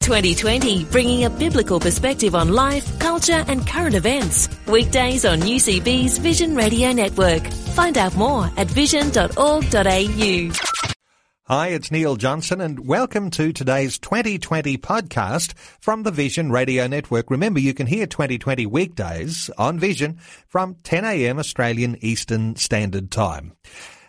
2020, bringing a biblical perspective on life, culture, and current events. Weekdays on UCB's Vision Radio Network. Find out more at vision.org.au. Hi, it's Neil Johnson and welcome to today's 2020 podcast from the Vision Radio Network. Remember, you can hear 2020 weekdays on Vision from 10 a.m. Australian Eastern Standard Time.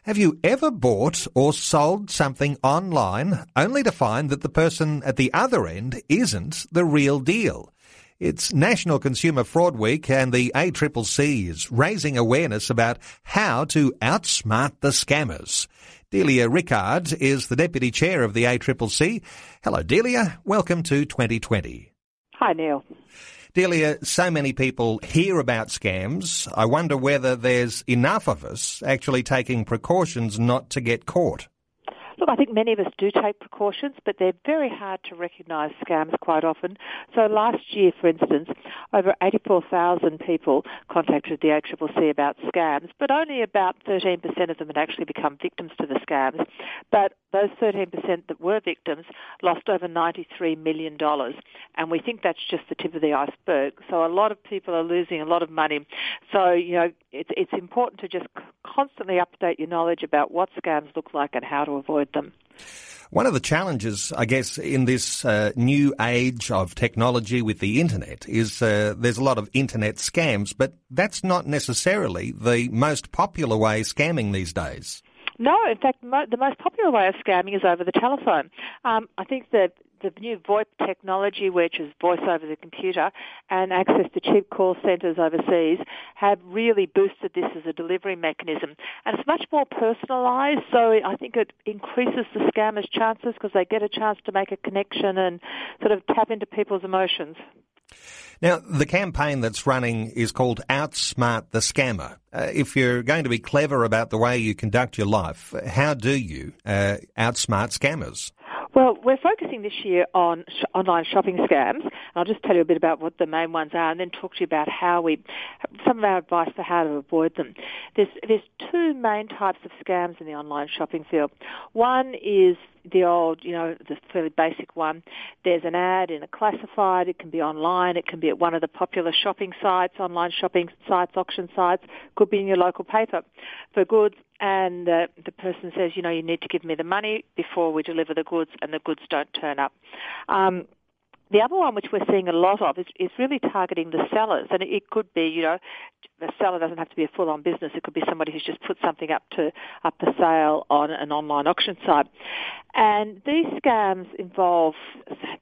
Have you ever bought or sold something online only to find that the person at the other end isn't the real deal? It's National Consumer Fraud Week and the ACCC is raising awareness about how to outsmart the scammers. Delia Rickard is the Deputy Chair of the ACCC. Hello, Delia. Welcome to 2020. Hi, Neil. Delia, so many people hear about scams. I wonder whether there's enough of us actually taking precautions not to get caught. Look, I think many of us do take precautions, but they're very hard to recognise scams quite often. So last year, for instance, over 84,000 people contacted the ACCC about scams, but only about 13% of them had actually become victims to the scams. But those 13% that were victims lost over $93 million. And we think that's just the tip of the iceberg. So a lot of people are losing a lot of money. So, you know, it's, it's important to just constantly update your knowledge about what scams look like and how to avoid them. One of the challenges, I guess, in this uh, new age of technology with the internet is uh, there's a lot of internet scams, but that's not necessarily the most popular way scamming these days. No, in fact, mo- the most popular way of scamming is over the telephone. Um, I think that the new VoIP technology, which is voice over the computer, and access to cheap call centres overseas, have really boosted this as a delivery mechanism. And it's much more personalised, so I think it increases the scammers' chances because they get a chance to make a connection and sort of tap into people's emotions. Now, the campaign that's running is called Outsmart the Scammer. Uh, if you're going to be clever about the way you conduct your life, how do you uh, outsmart scammers? Well, we're focusing this year on sh- online shopping scams. I'll just tell you a bit about what the main ones are and then talk to you about how we, some of our advice for how to avoid them. There's, there's two main types of scams in the online shopping field. One is the old, you know, the fairly basic one. There's an ad in a classified. It can be online. It can be at one of the popular shopping sites, online shopping sites, auction sites. Could be in your local paper for goods. And uh, the person says, you know, you need to give me the money before we deliver the goods, and the goods don't turn up. Um, the other one, which we're seeing a lot of, is, is really targeting the sellers, and it, could be, you know, the seller doesn't have to be a full-on business. It could be somebody who's just put something up to up for sale on an online auction site. And these scams involve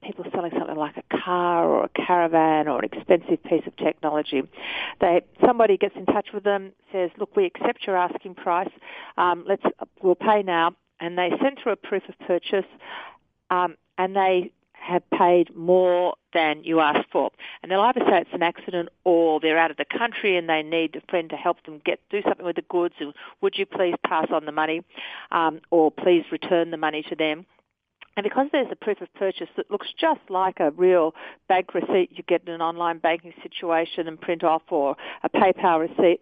people selling something like a car or a caravan or an expensive piece of technology. They somebody gets in touch with them, says, "Look, we accept your asking price. Um, let's we'll pay now." And they send through a proof of purchase, um, and they have paid more than you asked for. And they'll either say it's an accident or they're out of the country and they need a friend to help them get do something with the goods. And would you please pass on the money um, or please return the money to them? And because there's a proof of purchase that looks just like a real bank receipt you get in an online banking situation and print off or a PayPal receipt,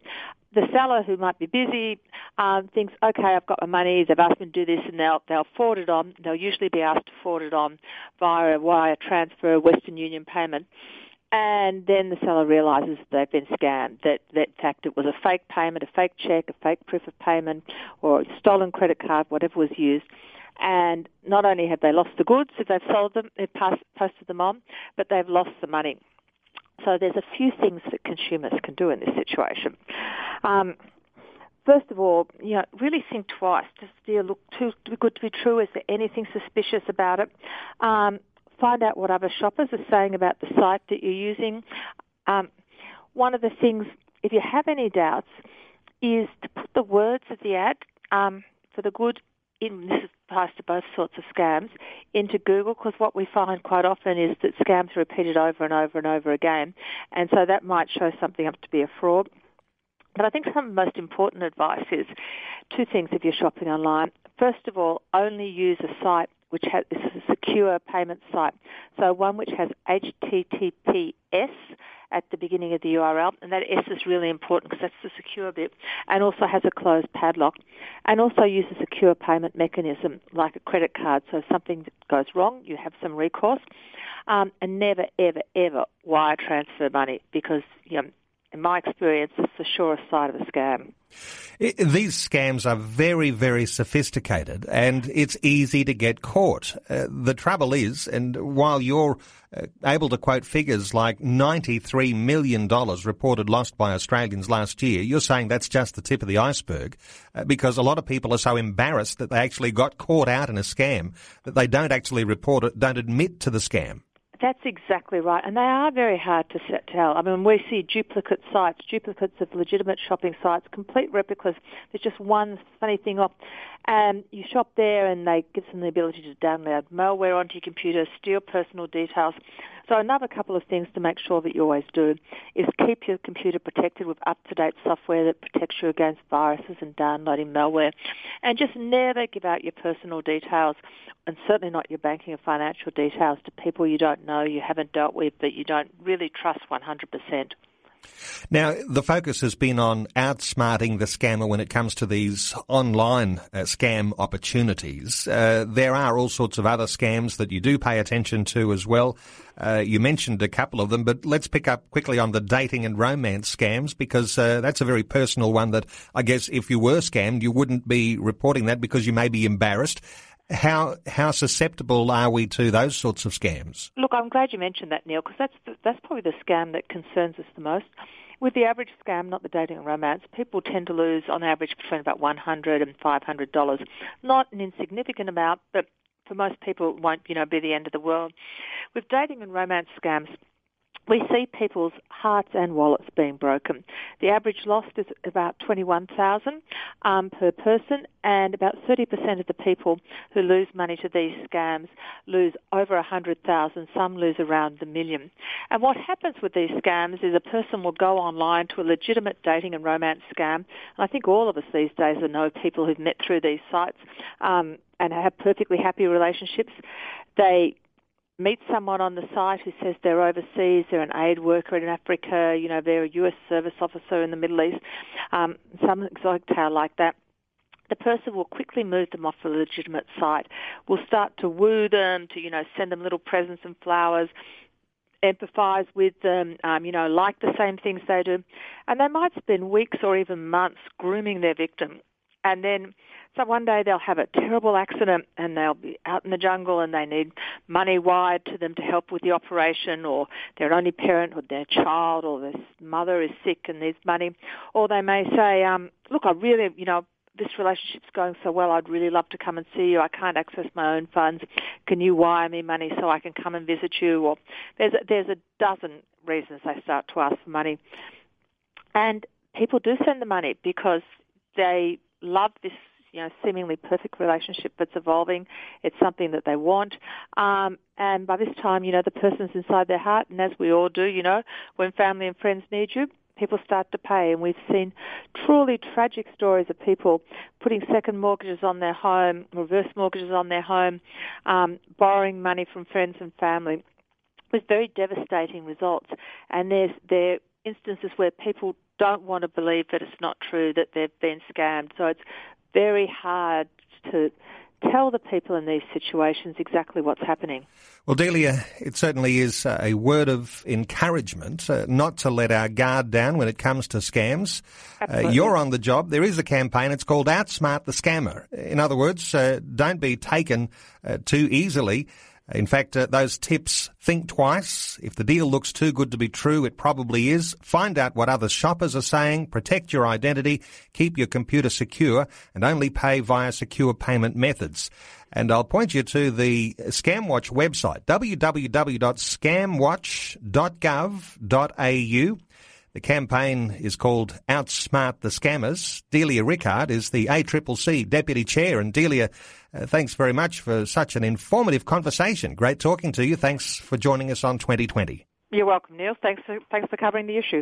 the seller who might be busy um, thinks, okay, I've got my money. They've asked me to do this, and they'll they'll forward it on. They'll usually be asked to forward it on via a wire transfer, Western Union payment. And then the seller realizes they've been scammed, that, that in fact it was a fake payment, a fake check, a fake proof of payment, or a stolen credit card, whatever was used. And not only have they lost the goods if they've sold them, they've passed, posted them on, but they've lost the money. So there's a few things that consumers can do in this situation. Um, first of all, you know, really think twice. Does the deal look too good to be true? Is there anything suspicious about it? Um, find out what other shoppers are saying about the site that you're using. Um, one of the things, if you have any doubts, is to put the words of the ad um, for the good in, this applies to both sorts of scams, into Google because what we find quite often is that scams are repeated over and over and over again, and so that might show something up to be a fraud. But I think some of the most important advice is two things if you're shopping online. First of all, only use a site which has this is a secure payment site. So one which has HTTPS at the beginning of the URL, and that S is really important because that's the secure bit, and also has a closed padlock, and also uses a secure payment mechanism like a credit card. So if something goes wrong, you have some recourse, um, and never, ever, ever wire transfer money because you know, in my experience, it's the surest side of a scam. These scams are very, very sophisticated and it's easy to get caught. Uh, the trouble is, and while you're uh, able to quote figures like $93 million reported lost by Australians last year, you're saying that's just the tip of the iceberg uh, because a lot of people are so embarrassed that they actually got caught out in a scam that they don't actually report it, don't admit to the scam. That's exactly right, and they are very hard to tell. I mean, we see duplicate sites, duplicates of legitimate shopping sites, complete replicas. There's just one funny thing off, and um, you shop there, and they give them the ability to download malware onto your computer, steal personal details. So another couple of things to make sure that you always do is keep your computer protected with up-to-date software that protects you against viruses and downloading malware. And just never give out your personal details and certainly not your banking and financial details to people you don't know, you haven't dealt with, that you don't really trust 100%. Now, the focus has been on outsmarting the scammer when it comes to these online uh, scam opportunities. Uh, there are all sorts of other scams that you do pay attention to as well. Uh, you mentioned a couple of them, but let's pick up quickly on the dating and romance scams because uh, that's a very personal one that I guess if you were scammed, you wouldn't be reporting that because you may be embarrassed. How how susceptible are we to those sorts of scams? Look, I'm glad you mentioned that, Neil, because that's the, that's probably the scam that concerns us the most. With the average scam, not the dating and romance, people tend to lose on average between about 100 and 500 dollars. Not an insignificant amount, but for most people, it won't you know be the end of the world. With dating and romance scams, we see people's hearts and wallets being broken. The average loss is about 21,000 um, per person, and about 30% of the people who lose money to these scams lose over 100,000. Some lose around the million. And what happens with these scams is a person will go online to a legitimate dating and romance scam. And I think all of us these days know people who've met through these sites um, and have perfectly happy relationships. They meet someone on the site who says they're overseas, they're an aid worker in Africa, you know, they're a US service officer in the Middle East, um, some exotic tale like that, the person will quickly move them off a legitimate site, will start to woo them, to, you know, send them little presents and flowers, empathize with them, um, you know, like the same things they do. And they might spend weeks or even months grooming their victim. And then so one day they'll have a terrible accident and they'll be out in the jungle and they need money wired to them to help with the operation or their only parent or their child or their mother is sick and needs money. Or they may say, um, look, I really, you know, this relationship's going so well, I'd really love to come and see you. I can't access my own funds. Can you wire me money so I can come and visit you? Or there's a, there's a dozen reasons they start to ask for money. And people do send the money because they love this you know, seemingly perfect relationship that's evolving. It's something that they want. Um, and by this time, you know, the person's inside their heart. And as we all do, you know, when family and friends need you, people start to pay. And we've seen truly tragic stories of people putting second mortgages on their home, reverse mortgages on their home, um, borrowing money from friends and family with very devastating results. And there's there instances where people don't want to believe that it's not true that they've been scammed. So it's very hard to tell the people in these situations exactly what's happening. Well, Delia, it certainly is a word of encouragement uh, not to let our guard down when it comes to scams. Uh, you're on the job. There is a campaign. It's called Outsmart the Scammer. In other words, uh, don't be taken uh, too easily. In fact, uh, those tips, think twice. If the deal looks too good to be true, it probably is. Find out what other shoppers are saying, protect your identity, keep your computer secure, and only pay via secure payment methods. And I'll point you to the ScamWatch website, www.scamwatch.gov.au. The campaign is called Outsmart the Scammers. Delia Rickard is the ACCC Deputy Chair. And Delia, uh, thanks very much for such an informative conversation. Great talking to you. Thanks for joining us on 2020. You're welcome, Neil. Thanks for, thanks for covering the issue.